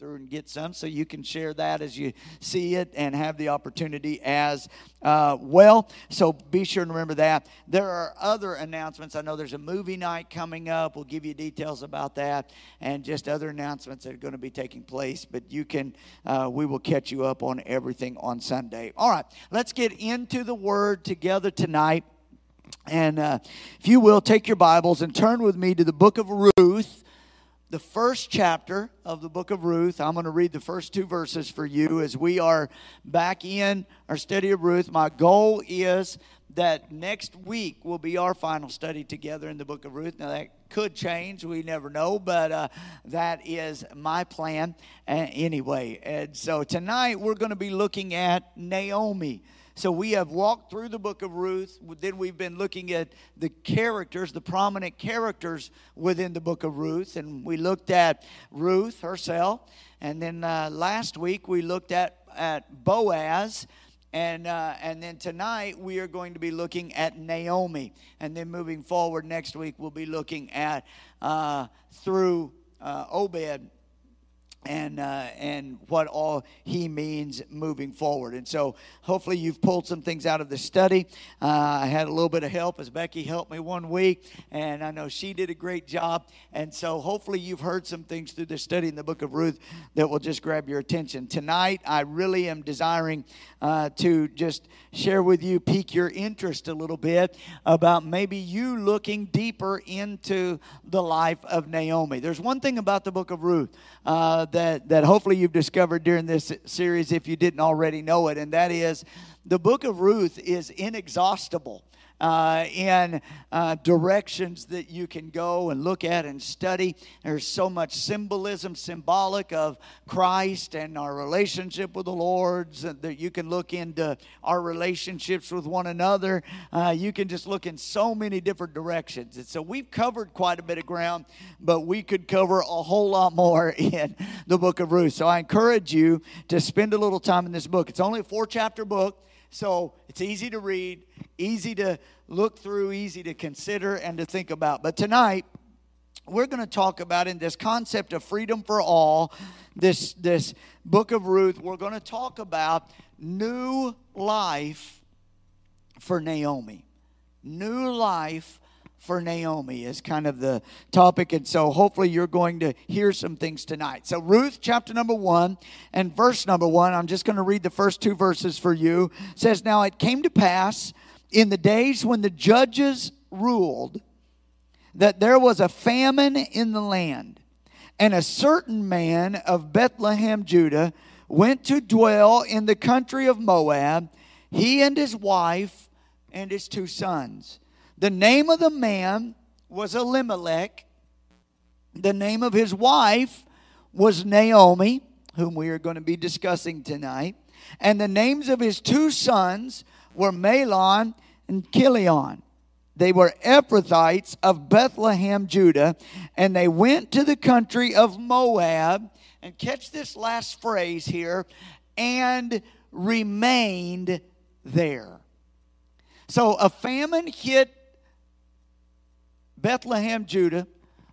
through and get some so you can share that as you see it and have the opportunity as uh, well. So be sure to remember that. There are other announcements. I know there's a movie night coming up. We'll give you details about that and just other announcements that are going to be taking place. But you can, uh, we will catch you up on everything on Sunday. All right, let's get into the Word together tonight. And uh, if you will, take your Bibles and turn with me to the book of Ruth, the first chapter of the book of Ruth. I'm going to read the first two verses for you as we are back in our study of Ruth. My goal is that next week will be our final study together in the book of Ruth. Now, that could change, we never know, but uh, that is my plan uh, anyway. And so tonight we're going to be looking at Naomi. So we have walked through the book of Ruth. Then we've been looking at the characters, the prominent characters within the book of Ruth. And we looked at Ruth herself. And then uh, last week we looked at, at Boaz. And, uh, and then tonight we are going to be looking at Naomi. And then moving forward next week we'll be looking at uh, through uh, Obed and uh, and what all he means moving forward. And so, hopefully, you've pulled some things out of the study. Uh, I had a little bit of help as Becky helped me one week, and I know she did a great job. And so, hopefully, you've heard some things through the study in the Book of Ruth that will just grab your attention tonight. I really am desiring uh, to just share with you, pique your interest a little bit about maybe you looking deeper into the life of Naomi. There's one thing about the Book of Ruth uh, that, that hopefully you've discovered during this series if you didn't already know it, and that is the book of Ruth is inexhaustible uh, in uh, directions that you can go and look at and study. There's so much symbolism, symbolic of Christ and our relationship with the Lord that you can look into our relationships with one another. Uh, you can just look in so many different directions. And so we've covered quite a bit of ground, but we could cover a whole lot more in the book of Ruth. So I encourage you to spend a little time in this book. It's only a four chapter book. So it's easy to read, easy to look through, easy to consider and to think about. But tonight, we're going to talk about in this concept of freedom for all, this, this book of Ruth, we're going to talk about new life for Naomi. New life for Naomi is kind of the topic. And so hopefully you're going to hear some things tonight. So, Ruth chapter number one and verse number one, I'm just going to read the first two verses for you. says, Now it came to pass in the days when the judges ruled that there was a famine in the land, and a certain man of Bethlehem, Judah, went to dwell in the country of Moab, he and his wife and his two sons. The name of the man was Elimelech. The name of his wife was Naomi, whom we are going to be discussing tonight. And the names of his two sons were Mahlon and Chilion. They were Ephrathites of Bethlehem, Judah, and they went to the country of Moab. And catch this last phrase here and remained there. So a famine hit Bethlehem, Judah.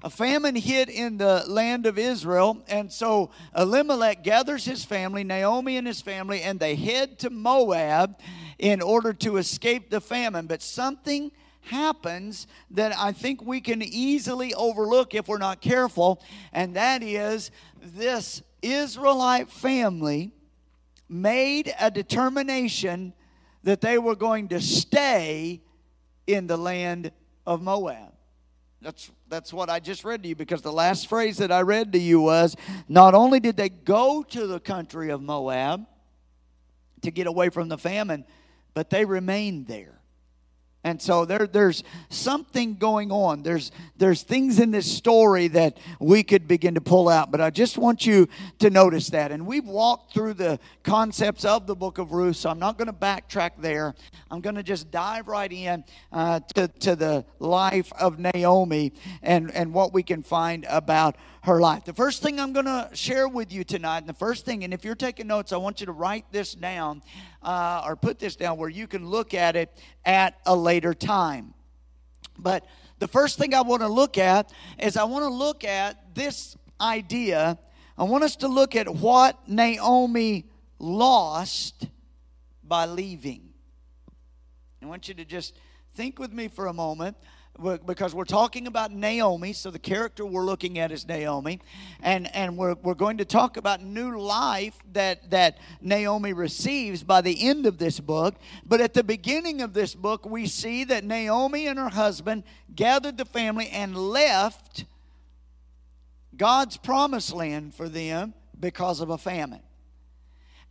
A famine hit in the land of Israel, and so Elimelech gathers his family, Naomi and his family, and they head to Moab in order to escape the famine. But something happens that I think we can easily overlook if we're not careful, and that is this Israelite family made a determination that they were going to stay in the land of Moab. That's, that's what I just read to you because the last phrase that I read to you was not only did they go to the country of Moab to get away from the famine, but they remained there. And so there, there's something going on. There's, there's things in this story that we could begin to pull out, but I just want you to notice that. And we've walked through the concepts of the book of Ruth, so I'm not going to backtrack there. I'm going to just dive right in uh, to, to the life of Naomi and, and what we can find about her life. The first thing I'm going to share with you tonight, and the first thing, and if you're taking notes, I want you to write this down uh, or put this down where you can look at it at a later time. But the first thing I want to look at is I want to look at this idea I want us to look at what Naomi lost by leaving. I want you to just think with me for a moment because we're talking about Naomi, so the character we're looking at is Naomi, and, and we're, we're going to talk about new life that, that Naomi receives by the end of this book. But at the beginning of this book, we see that Naomi and her husband gathered the family and left God's promised land for them because of a famine.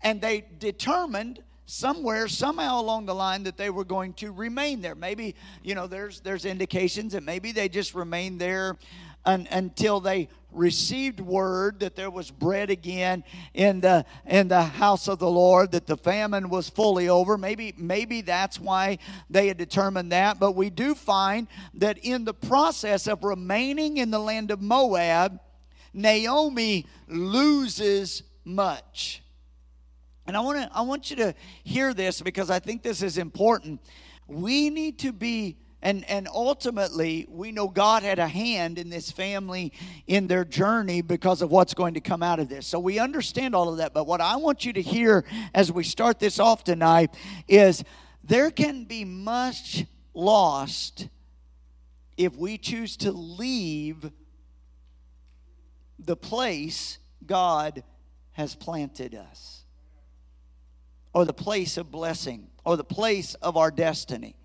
And they determined somewhere somehow along the line that they were going to remain there. Maybe you know there's there's indications that maybe they just remained there un, until they received word that there was bread again in the in the house of the Lord that the famine was fully over. Maybe maybe that's why they had determined that. But we do find that in the process of remaining in the land of Moab Naomi loses much and I want to I want you to hear this because I think this is important. We need to be and and ultimately we know God had a hand in this family in their journey because of what's going to come out of this. So we understand all of that, but what I want you to hear as we start this off tonight is there can be much lost if we choose to leave the place God has planted us or the place of blessing or the place of our destiny.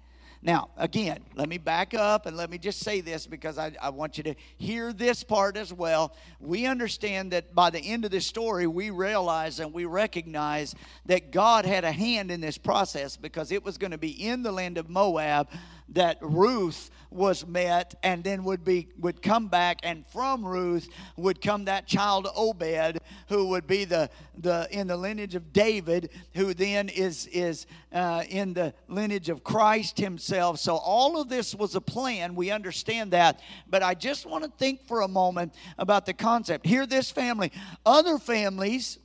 Now, again, let me back up and let me just say this because I, I, want you to hear this part as well. We understand that by the end of this story, we realize and we recognize that God had a hand in this process because it was going to be in the land of Moab that Ruth was met and then would be would come back and from Ruth would come that child Obed who would be the the in the lineage of David who then is is uh, in the lineage of Christ himself. So all of this was a plan. We understand that. But I just want to think for a moment about the concept. Here this family. Other families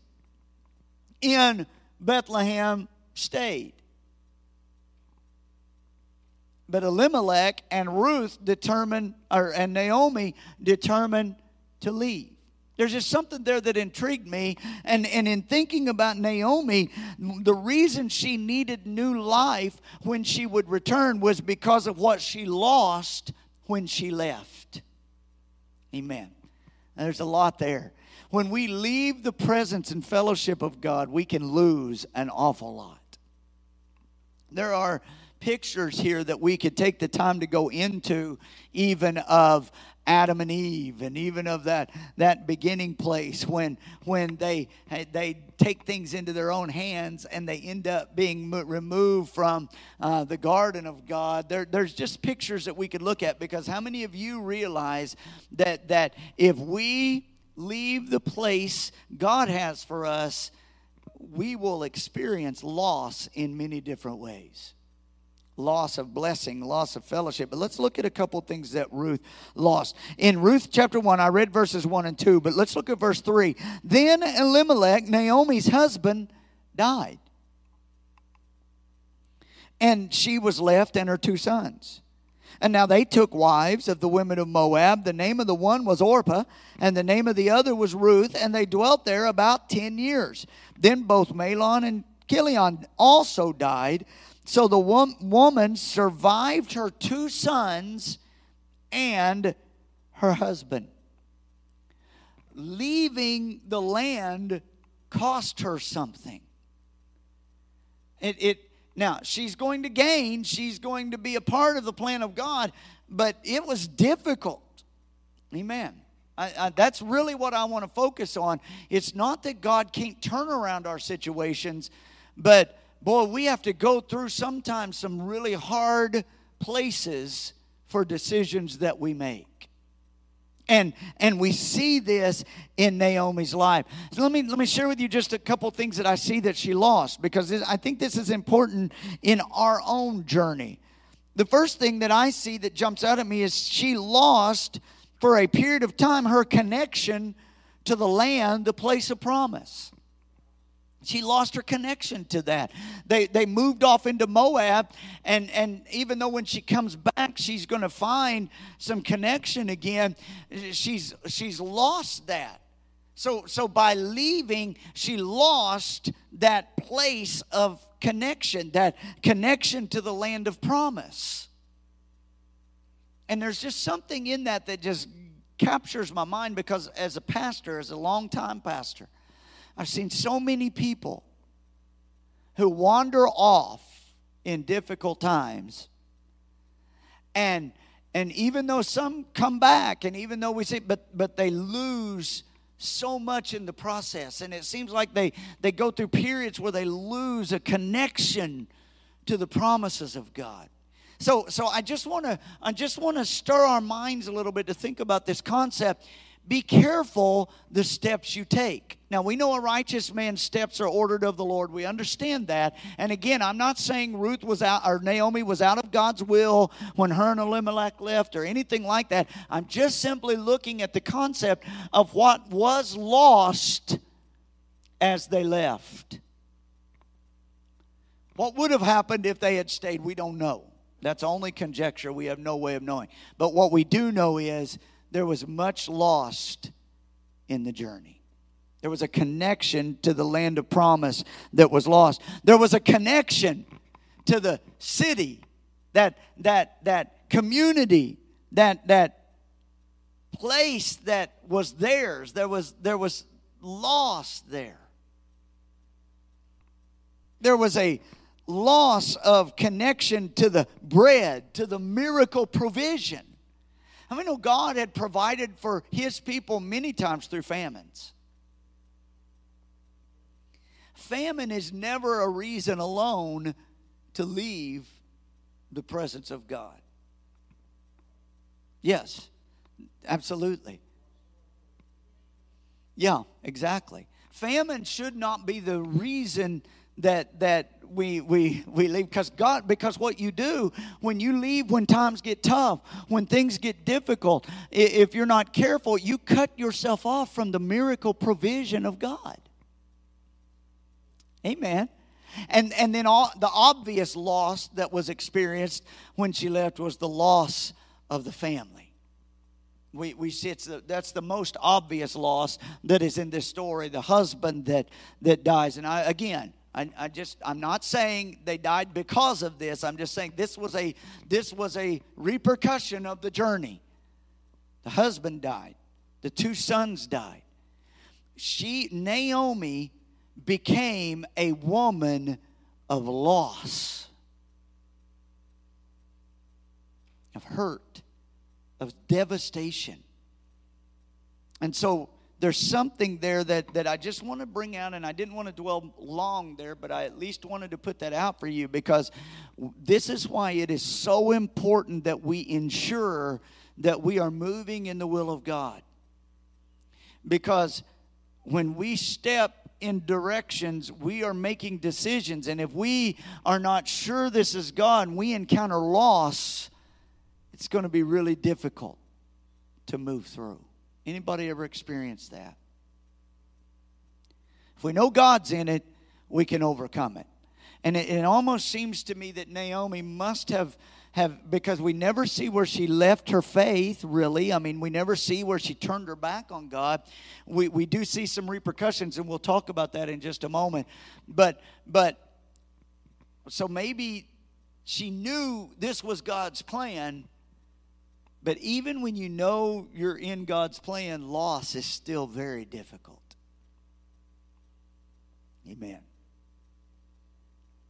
in Bethlehem stayed but Elimelech and Ruth determined, or and Naomi determined to leave. There's just something there that intrigued me. And, and in thinking about Naomi, the reason she needed new life when she would return was because of what she lost when she left. Amen. There's a lot there. When we leave the presence and fellowship of God, we can lose an awful lot. There are pictures here that we could take the time to go into, even of Adam and Eve, and even of that that beginning place when when they they take things into their own hands and they end up being removed from uh, the garden of God. There, there's just pictures that we could look at because how many of you realize that that if we leave the place God has for us, we will experience loss in many different ways loss of blessing, loss of fellowship. But let's look at a couple things that Ruth lost. In Ruth chapter 1, I read verses 1 and 2, but let's look at verse 3. Then Elimelech, Naomi's husband, died. And she was left and her two sons. And now they took wives of the women of Moab. The name of the one was Orpah, and the name of the other was Ruth, and they dwelt there about 10 years. Then both Mahlon and Chilion also died. So the wom- woman survived her two sons and her husband. Leaving the land cost her something. It, it now she's going to gain, she's going to be a part of the plan of God, but it was difficult. Amen. I, I, that's really what I want to focus on. It's not that God can't turn around our situations, but boy, we have to go through sometimes some really hard places for decisions that we make. And, and we see this in Naomi's life. So let me, let me share with you just a couple things that I see that she lost because this, I think this is important in our own journey. The first thing that I see that jumps out at me is she lost for a period of time her connection to the land, the place of promise she lost her connection to that. They, they moved off into Moab, and, and even though when she comes back, she's going to find some connection again, she's, she's lost that. So, so by leaving, she lost that place of connection, that connection to the land of promise. And there's just something in that that just captures my mind because as a pastor, as a long-time pastor, I've seen so many people who wander off in difficult times. And and even though some come back and even though we say but but they lose so much in the process and it seems like they they go through periods where they lose a connection to the promises of God. So, so I just want to I just want to stir our minds a little bit to think about this concept. Be careful the steps you take. Now we know a righteous man's steps are ordered of the Lord. We understand that. And again, I'm not saying Ruth was out or Naomi was out of God's will when her and Elimelech left or anything like that. I'm just simply looking at the concept of what was lost as they left. What would have happened if they had stayed? We don't know. That's only conjecture. We have no way of knowing. But what we do know is there was much lost in the journey. There was a connection to the land of promise that was lost. There was a connection to the city, that that that community, that that place that was theirs. There was there was loss there. There was a loss of connection to the bread, to the miracle provision. I mean, know God had provided for his people many times through famines. Famine is never a reason alone to leave the presence of God. Yes, absolutely. Yeah, exactly. Famine should not be the reason that that we we we leave. Because God because what you do when you leave when times get tough when things get difficult if you're not careful you cut yourself off from the miracle provision of God. Amen. And and then all the obvious loss that was experienced when she left was the loss of the family. We, we see it's the, that's the most obvious loss that is in this story the husband that that dies. And I again I, I just I'm not saying they died because of this. I'm just saying this was a this was a repercussion of the journey. The husband died. The two sons died. She Naomi became a woman of loss, of hurt, of devastation. And so there's something there that, that I just want to bring out, and I didn't want to dwell long there, but I at least wanted to put that out for you because this is why it is so important that we ensure that we are moving in the will of God. Because when we step in directions, we are making decisions, and if we are not sure this is God and we encounter loss, it's going to be really difficult to move through. Anybody ever experienced that? If we know God's in it, we can overcome it. And it, it, almost seems to me that Naomi must have have because we never see where she left her faith really i mean we never see where she turned her back on god we, we do see some repercussions and we'll talk about that in just a moment but but so maybe she knew this was god's plan but even when you know you're in God's plan, loss is still very difficult. Amen.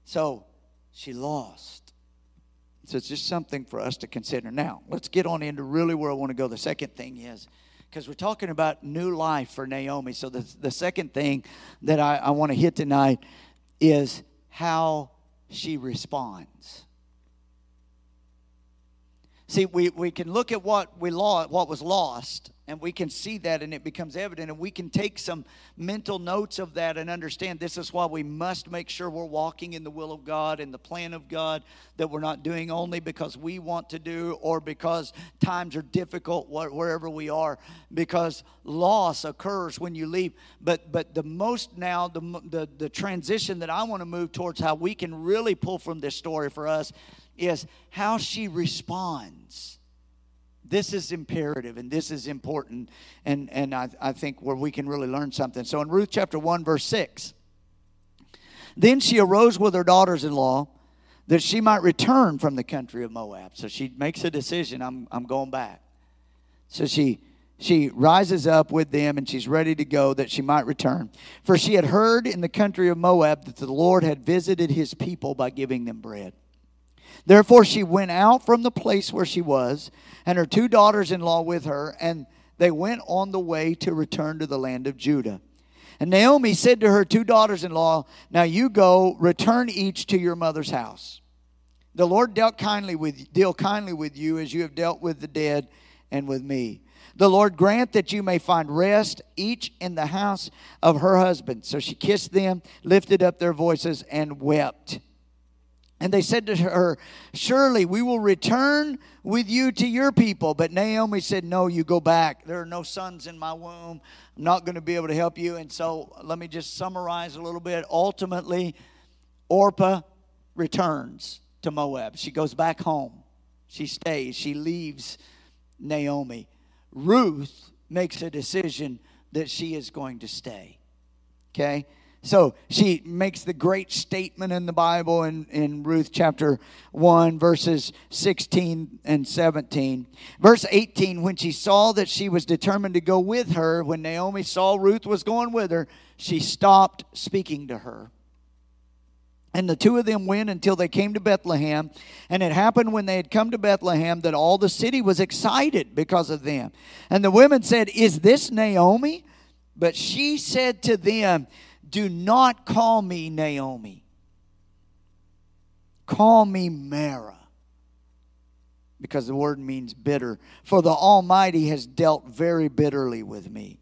So she lost. So it's just something for us to consider. Now, let's get on into really where I want to go. The second thing is, because we're talking about new life for Naomi. So the, the second thing that I, I want to hit tonight is how she responds. See, we, we can look at what we lost, what was lost, and we can see that and it becomes evident, and we can take some mental notes of that and understand this is why we must make sure we're walking in the will of God and the plan of God, that we're not doing only because we want to do or because times are difficult wherever we are, because loss occurs when you leave. But but the most now, the, the, the transition that I want to move towards how we can really pull from this story for us is how she responds This is imperative and this is important, and, and I, I think where we can really learn something. So in Ruth chapter 1, verse 6, then she arose with her daughters in law that she might return from the country of Moab. So she makes a decision I'm, I'm going back. So she she rises up with them and she's ready to go that she might return. For she had heard in the country of Moab that the Lord had visited his people by giving them bread. Therefore, she went out from the place where she was, and her two daughters in law with her, and they went on the way to return to the land of Judah. And Naomi said to her two daughters in law, Now you go, return each to your mother's house. The Lord dealt kindly with deal kindly with you as you have dealt with the dead and with me. The Lord grant that you may find rest, each in the house of her husband. So she kissed them, lifted up their voices, and wept. And they said to her, Surely we will return with you to your people. But Naomi said, No, you go back. There are no sons in my womb. I'm not going to be able to help you. And so let me just summarize a little bit. Ultimately, Orpah returns to Moab. She goes back home. She stays. She leaves Naomi. Ruth makes a decision that she is going to stay. Okay? So she makes the great statement in the Bible in, in Ruth chapter 1, verses 16 and 17. Verse 18, when she saw that she was determined to go with her, when Naomi saw Ruth was going with her, she stopped speaking to her. And the two of them went until they came to Bethlehem. And it happened when they had come to Bethlehem that all the city was excited because of them. And the women said, Is this Naomi? But she said to them, Do not call me Naomi. Call me Mara. Because the word means bitter. For the Almighty has dealt very bitterly with me.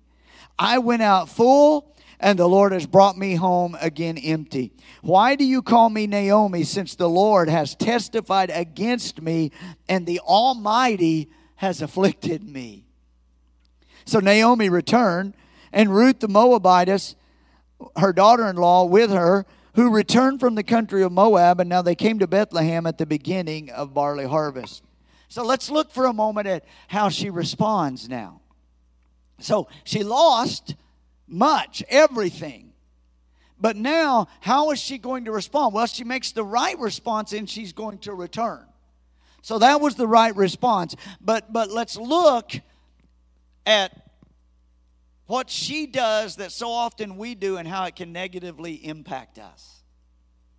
I went out full and the Lord has brought me home again empty. Why do you call me Naomi, since the Lord has testified against me and the Almighty has afflicted me? So Naomi returned, and Ruth the Moabitess, her daughter in law, with her, who returned from the country of Moab, and now they came to Bethlehem at the beginning of barley harvest. So let's look for a moment at how she responds now. So she lost much, everything. But now, how is she going to respond? Well, she makes the right response and she's going to return. So that was the right response. But but let's look at what she does that so often we do and how it can negatively impact us.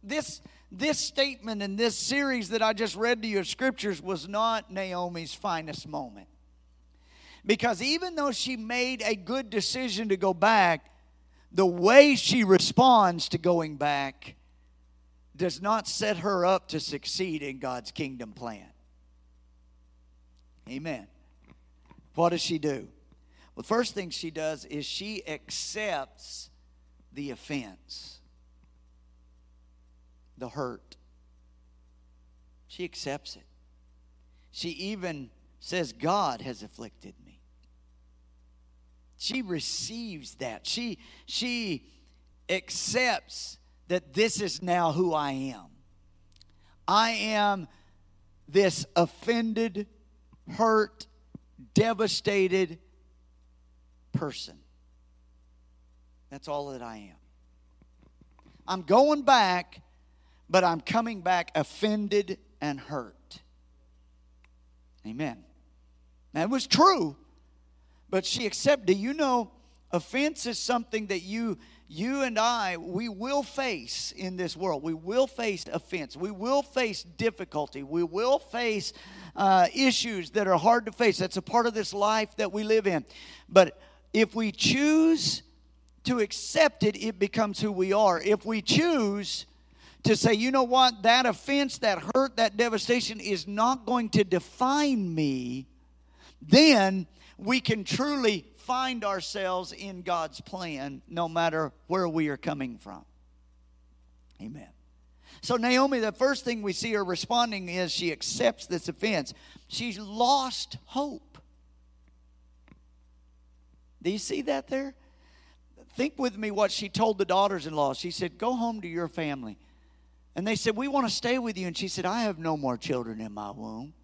This this statement in this series that I just read to you of scriptures was not Naomi's finest moment. Because even though she made a good decision to go back, the way she responds to going back does not set her up to succeed in God's kingdom plan. Amen. What does she do? The first thing she does is she accepts the offense, the hurt. She accepts it. She even says, God has afflicted me. She receives that. She, she accepts that this is now who I am. I am this offended, hurt, devastated person. That's all that I am. I'm going back, but I'm coming back offended and hurt. Amen. That was true but she accepted. Do you know offense is something that you you and I we will face in this world. We will face offense. We will face difficulty. We will face uh, issues that are hard to face. That's a part of this life that we live in. But if we choose to accept it, it becomes who we are. If we choose to say, you know what, that offense, that hurt, that devastation is not going to define me, then we can truly find ourselves in God's plan no matter where we are coming from. Amen. So, Naomi, the first thing we see her responding is she accepts this offense. She's lost hope. Do you see that there? Think with me what she told the daughters in law. She said, Go home to your family. And they said, We want to stay with you. And she said, I have no more children in my womb.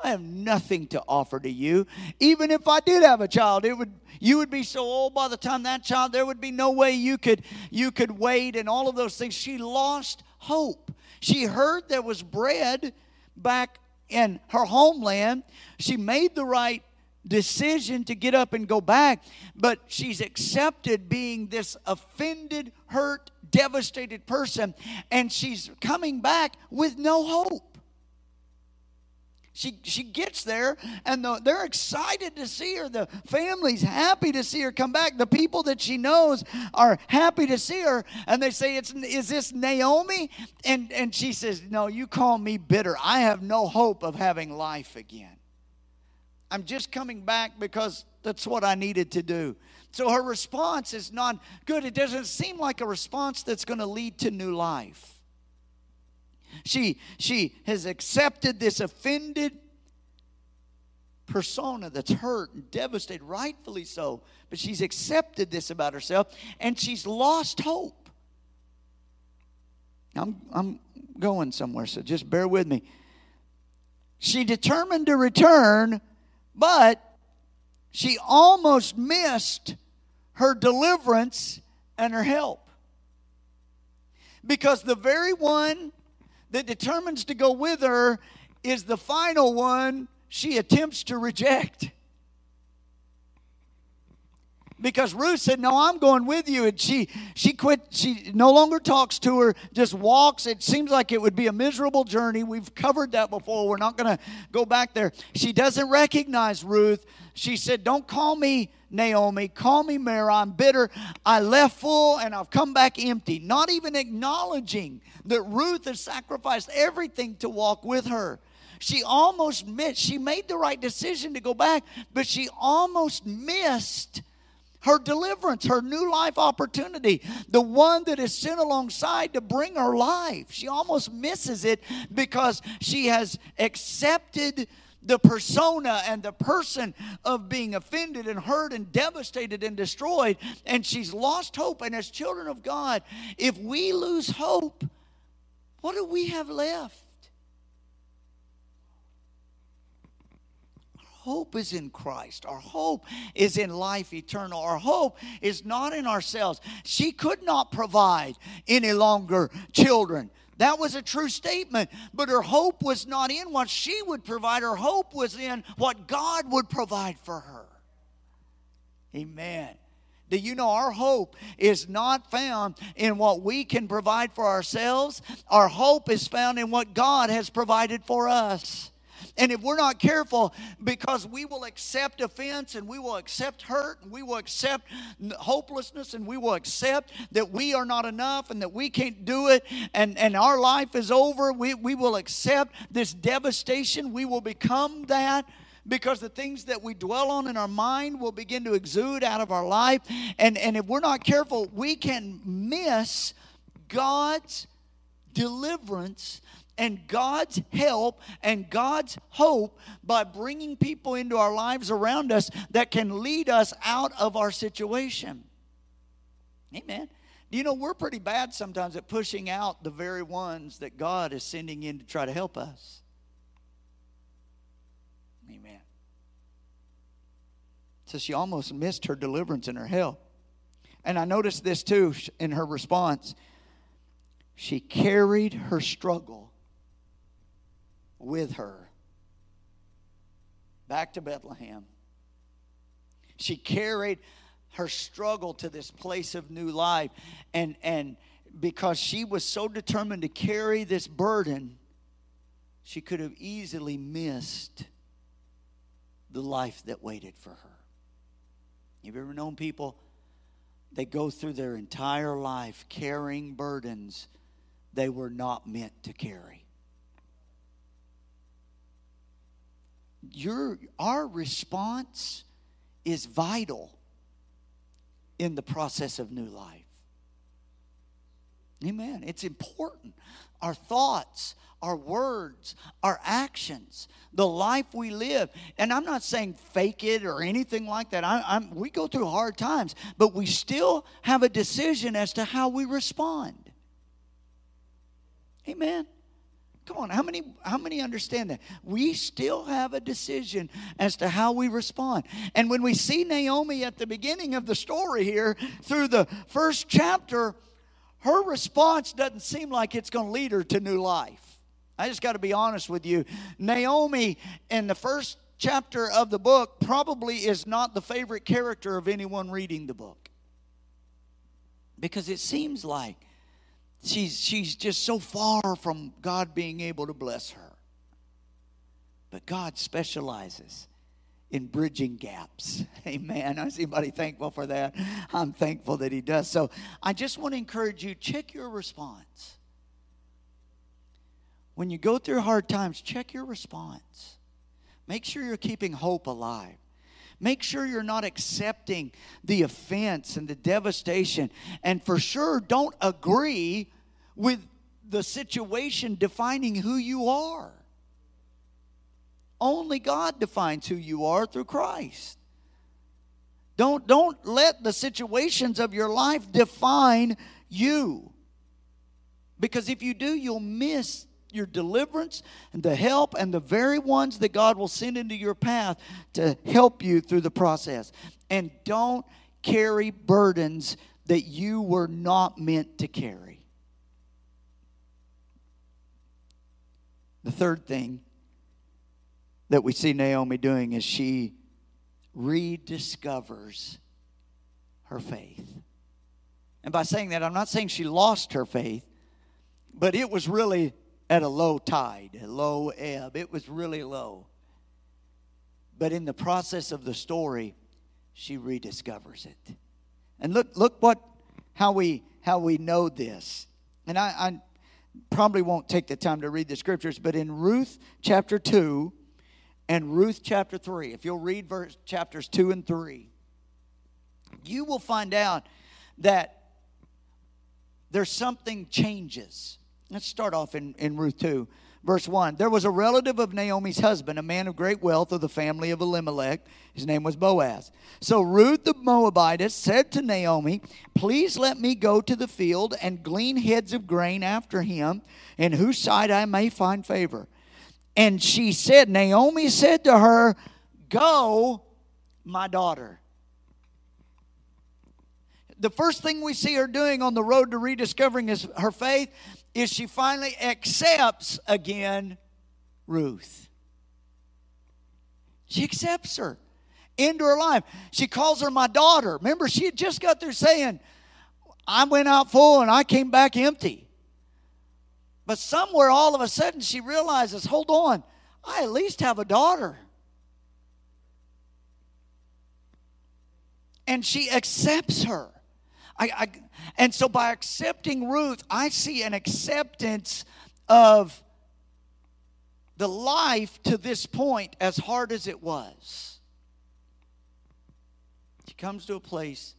I have nothing to offer to you. Even if I did have a child, it would you would be so old by the time that child there would be no way you could you could wait and all of those things. She lost hope. She heard there was bread back in her homeland. She made the right decision to get up and go back, but she's accepted being this offended, hurt, devastated person, and she's coming back with no hope. She, she gets there and the, they're excited to see her. The family's happy to see her come back. The people that she knows are happy to see her. And they say, it's, Is this Naomi? And, and she says, No, you call me bitter. I have no hope of having life again. I'm just coming back because that's what I needed to do. So her response is not good. It doesn't seem like a response that's going to lead to new life. She, she has accepted this offended persona that's hurt and devastated, rightfully so. But she's accepted this about herself and she's lost hope. I'm, I'm going somewhere, so just bear with me. She determined to return, but she almost missed her deliverance and her help. Because the very one that determines to go with her is the final one she attempts to reject. Because Ruth said, No, I'm going with you. And she she quit, she no longer talks to her, just walks. It seems like it would be a miserable journey. We've covered that before. We're not gonna go back there. She doesn't recognize Ruth. She said, Don't call me Naomi. Call me Mara. I'm bitter. I left full and I've come back empty. Not even acknowledging that Ruth has sacrificed everything to walk with her. She almost missed, she made the right decision to go back, but she almost missed her deliverance, her new life opportunity, the one that is sent alongside to bring her life. She almost misses it because she has accepted the persona and the person of being offended and hurt and devastated and destroyed, and she's lost hope. And as children of God, if we lose hope, what do we have left? Hope is in Christ. Our hope is in life eternal. Our hope is not in ourselves. She could not provide any longer children. That was a true statement, but her hope was not in what she would provide. Her hope was in what God would provide for her. Amen. Do you know our hope is not found in what we can provide for ourselves? Our hope is found in what God has provided for us. And if we're not careful, because we will accept offense and we will accept hurt and we will accept hopelessness and we will accept that we are not enough and that we can't do it and, and our life is over, we, we will accept this devastation. We will become that because the things that we dwell on in our mind will begin to exude out of our life. And, and if we're not careful, we can miss God's deliverance and God's help and God's hope by bringing people into our lives around us that can lead us out of our situation. Amen. Do you know we're pretty bad sometimes at pushing out the very ones that God is sending in to try to help us? Amen. So she almost missed her deliverance and her help. And I noticed this too in her response. She carried her struggle with her back to Bethlehem. She carried her struggle to this place of new life. And, and because she was so determined to carry this burden, she could have easily missed the life that waited for her. You've ever known people, they go through their entire life carrying burdens they were not meant to carry. Your our response is vital in the process of new life. Amen. It's important. Our thoughts, our words, our actions, the life we live. And I'm not saying fake it or anything like that. I, we go through hard times, but we still have a decision as to how we respond. Amen. Come on, how many how many understand that? We still have a decision as to how we respond. And when we see Naomi at the beginning of the story here through the first chapter, her response doesn't seem like it's going to lead her to new life. I just got to be honest with you. Naomi in the first chapter of the book probably is not the favorite character of anyone reading the book. Because it seems like she's, she's just so far from God being able to bless her. But God specializes in bridging gaps. Amen. Is anybody thankful for that? I'm thankful that He does. So I just want to encourage you check your response. When you go through hard times, check your response. Make sure you're keeping hope alive. Make sure you're not accepting the offense and the devastation. And for sure, don't agree with the situation defining who you are. Only God defines who you are through Christ. Don't, don't let the situations of your life define you. Because if you do, you'll miss your deliverance and the help and the very ones that God will send into your path to help you through the process. And don't carry burdens that you were not meant to carry. The third thing that we see Naomi doing is she rediscovers her faith. And by saying that, I'm not saying she lost her faith, but it was really at a low tide, a low ebb. It was really low. But in the process of the story, she rediscovers it. And look, look what how we how we know this. And I, I probably won't take the time to read the scriptures, but in Ruth chapter 2 and Ruth chapter 3, if you'll read verse chapters 2 and 3, you will find out that there's something changes Let's start off in, in Ruth 2, verse 1. There was a relative of Naomi's husband, a man of great wealth of the family of Elimelech. His name was Boaz. So Ruth the Moabitess said to Naomi, Please let me go to the field and glean heads of grain after him, in whose sight I may find favor. And she said, Naomi said to her, Go, my daughter the first thing we see her doing on the road to rediscovering his, her faith is she finally accepts again Ruth. She accepts her into her life. She calls her my daughter. Remember, she had just got through saying, I went out full and I came back empty. But somewhere all of a sudden she realizes, hold on, I at least have a daughter. And she accepts her. I, I, and so by accepting Ruth, I see an acceptance of the life to this point, as hard as it was. She comes to a place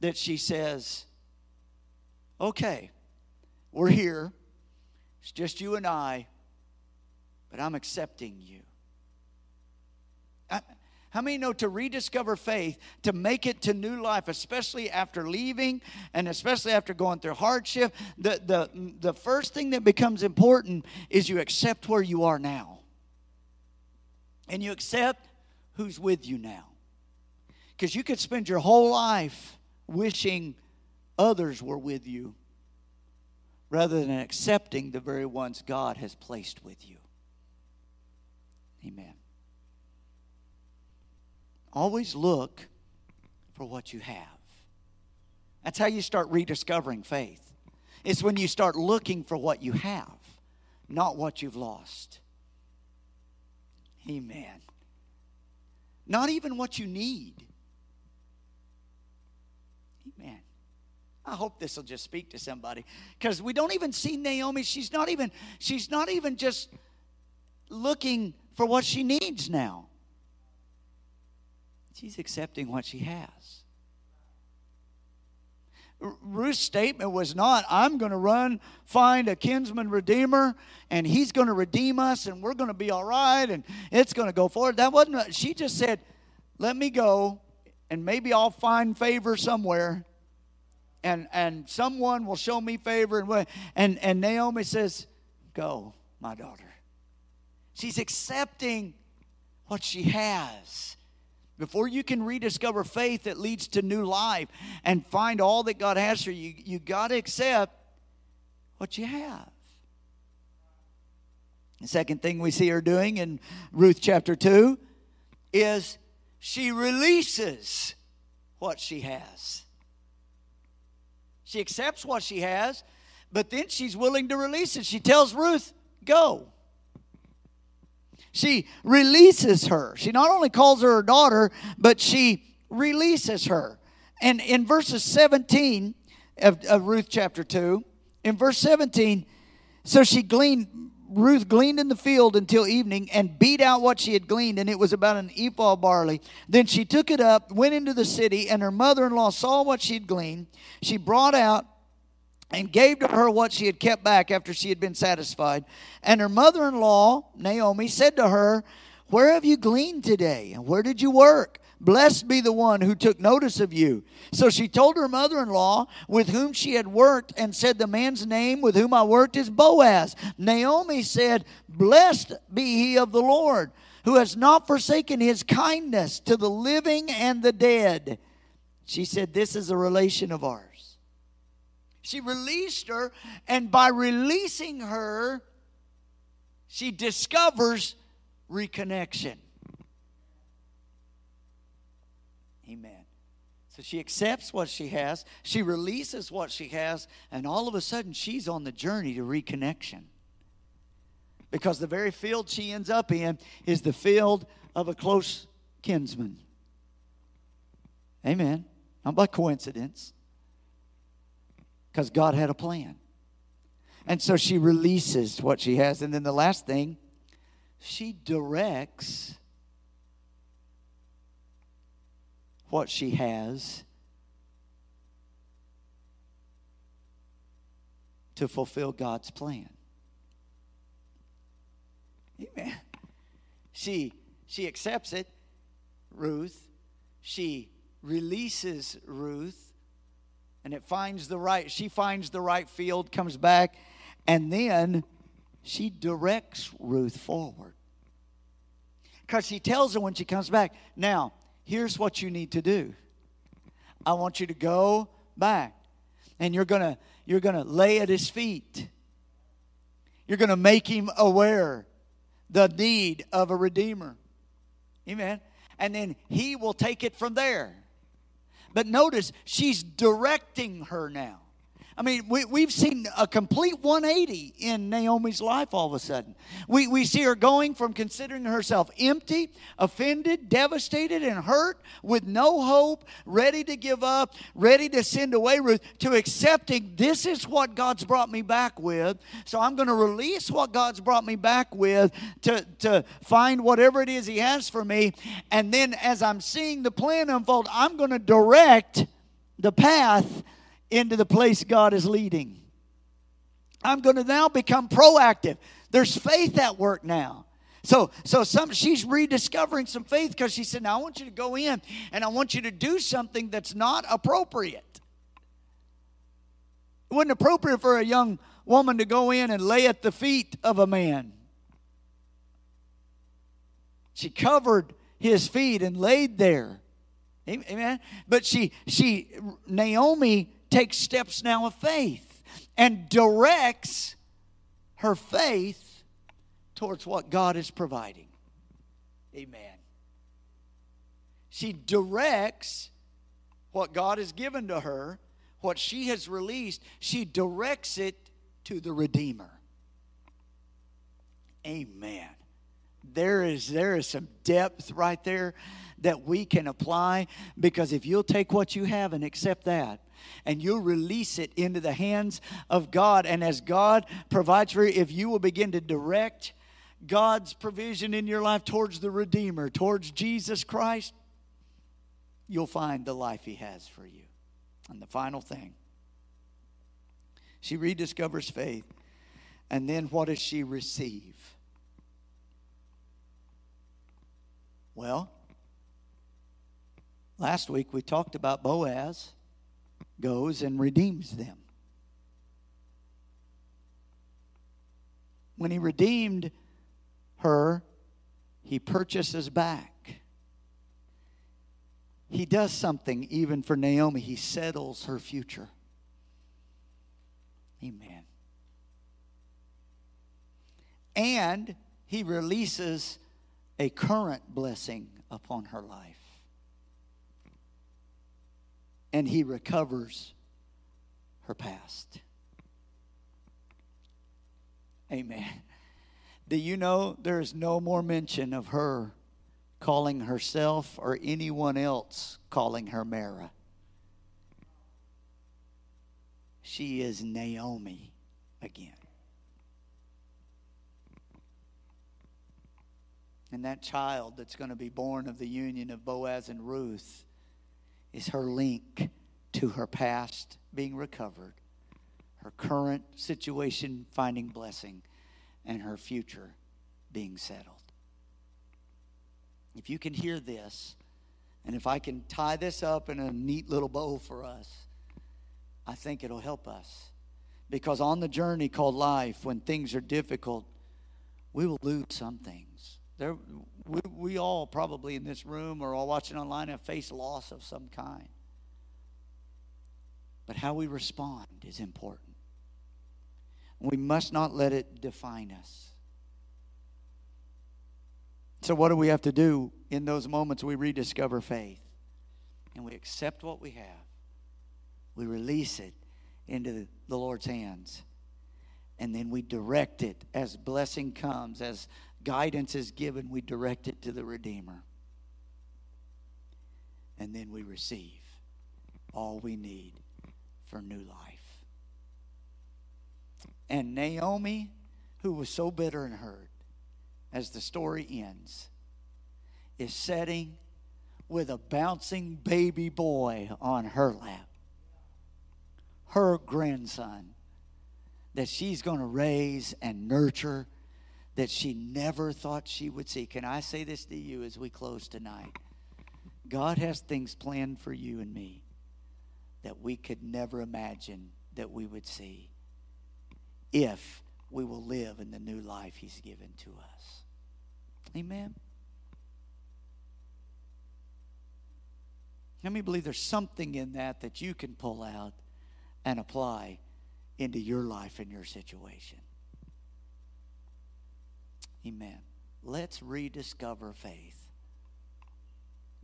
that she says, Okay, we're here. It's just you and I, but I'm accepting you. How many know to rediscover faith, to make it to new life, especially after leaving and especially after going through hardship? The, the, the first thing that becomes important is you accept where you are now. And you accept who's with you now. Because you could spend your whole life wishing others were with you rather than accepting the very ones God has placed with you. Amen. Always look for what you have. That's how you start rediscovering faith. It's when you start looking for what you have, not what you've lost. Amen. Not even what you need. Amen. I hope this will just speak to somebody because we don't even see Naomi. She's not even she's not even just looking for what she needs now. She's accepting what she has. Ruth's statement was not, I'm going to run, find a kinsman redeemer, and he's going to redeem us, and we're going to be all right, and it's going to go forward. That wasn't, she just said, let me go, and maybe I'll find favor somewhere, and, and someone will show me favor. And, and, and Naomi says, go. my daughter. She's accepting what she has. Before you can rediscover faith that leads to new life and find all that God has for you, you got to accept what you have. The second thing we see her doing in Ruth chapter 2 is she releases what she has. She accepts what she has, but then she's willing to release it. She tells Ruth, Go. She releases her. She not only calls her her daughter, but she releases her. And in verses 17 of, of Ruth chapter 2, in verse 17, so she gleaned Ruth gleaned in the field until evening and beat out what she had gleaned, and it was about an ephah of barley. Then she took it up, went into the city, and her mother in law saw what she had gleaned. She brought out and gave to her what she had kept back after she had been satisfied. And her mother in law, Naomi, said to her, Where have you gleaned today? And where did you work? Blessed be the one who took notice of you. So she told her mother in law with whom she had worked and said, The man's name with whom I worked is Boaz. Naomi said, Blessed be he of the Lord, who has not forsaken his kindness to the living and the dead. She said, This is a relation of ours. She released her, and by releasing her, she discovers reconnection. Amen. So she accepts what she has, she releases what she has, and all of a sudden she's on the journey to reconnection. Because the very field she ends up in is the field of a close kinsman. Amen. Not by coincidence. Because God had a plan. And so she releases what she has. And then the last thing, she directs what she has to fulfill God's plan. Amen. She she accepts it, Ruth. She releases Ruth and it finds the right she finds the right field, comes back and then she directs Ruth forward. Cuz she tells her when she comes back, "Now, here's what you need to do. I want you to go back and you're going to you're going to lay at his feet. You're going to make him aware the need of a redeemer. Amen. And then he will take it from there. But notice she's directing her now. I mean, we, we've seen a complete 180 in Naomi's life all of a sudden. We, we see her going from considering herself empty, offended, devastated, and hurt, with no hope, ready to give up, ready to send away Ruth, to accepting this is what God's brought me back with. So I'm going to release what God's brought me back with to, to find whatever it is He has for me. And then as I'm seeing the plan unfold, I'm going to direct the path into the place God is leading. I'm going to now become proactive. There's faith at work now. So, so some she's rediscovering some faith because she said, "Now I want you to go in and I want you to do something that's not appropriate." It wasn't appropriate for a young woman to go in and lay at the feet of a man. She covered his feet and laid there. Amen. But she she Naomi takes steps now of faith and directs her faith towards what God is providing. Amen. She directs what God has given to her, what she has released, she directs it to the Redeemer. Amen. There is there is some depth right there that we can apply because if you'll take what you have and accept that, and you'll release it into the hands of God. And as God provides for you, if you will begin to direct God's provision in your life towards the Redeemer, towards Jesus Christ, you'll find the life He has for you. And the final thing, she rediscovers faith. And then what does she receive? Well, last week we talked about Boaz goes and redeems them. when he redeemed her, he purchases back. He does something even for Naomi. He settles her future. Amen. And he releases a current blessing upon her life. And he recovers her past. Amen. Do you know there is no more mention of her calling herself or anyone else calling her Mara? She is Naomi again. And that child that's going to be born of the union of Boaz and Ruth is her link to her past being recovered, her current situation finding blessing, and her future being settled. If you can hear this, and if I can tie this up in a neat little bow for us, I think it'll help us. Because on the journey called life, when things are difficult, we will lose some things. There, we, we all probably in this room or all watching online have faced loss of some kind. But how we respond is important. We must not let it define us. So, what do we have to do in those moments? We rediscover faith and we accept what we have, we release it into the Lord's hands, and then we direct it as blessing comes, as guidance is given, we direct it to the Redeemer. And then we receive all we need for new life. And Naomi, who was so bitter and hurt, as the story ends, is sitting with a bouncing baby boy on her lap. Her grandson that she's going to raise and nurture that she never thought she would see. Can I say this to you as we close tonight? God has things planned for you and me that we could never imagine that we would see if we will live in the new life He's given to us. Amen. Let me believe there's something in that that you can pull out and apply into your life and your situation. Amen. Let's rediscover faith.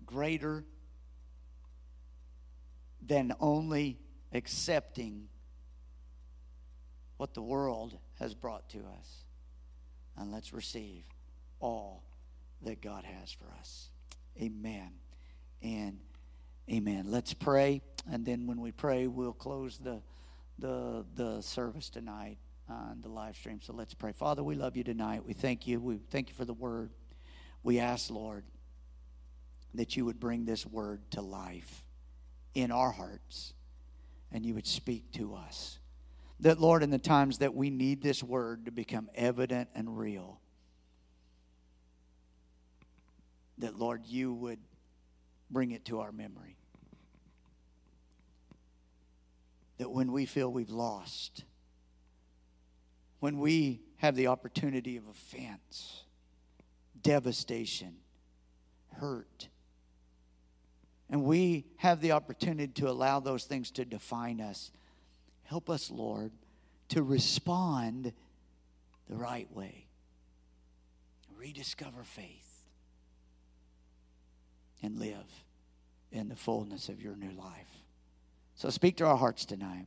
Greater than only accepting what the world has brought to us. And let's receive all that God has for us. Amen. And amen. Let's pray. And then when we pray, we'll close the, the, the service tonight on the live stream. So let's pray. Father, we love you tonight. We thank you. We thank you for the word. We ask, Lord, that you would bring this word to life in our hearts and you would speak to us. That, Lord, in the times that we need this word to become evident and real, that, Lord, you would bring it to our memory. That when we feel we've lost, when we have the opportunity of offense, devastation, hurt, and we have the opportunity to allow those things to define us, help us, Lord, to respond the right way. Rediscover faith and live in the fullness of your new life. So speak to our hearts tonight.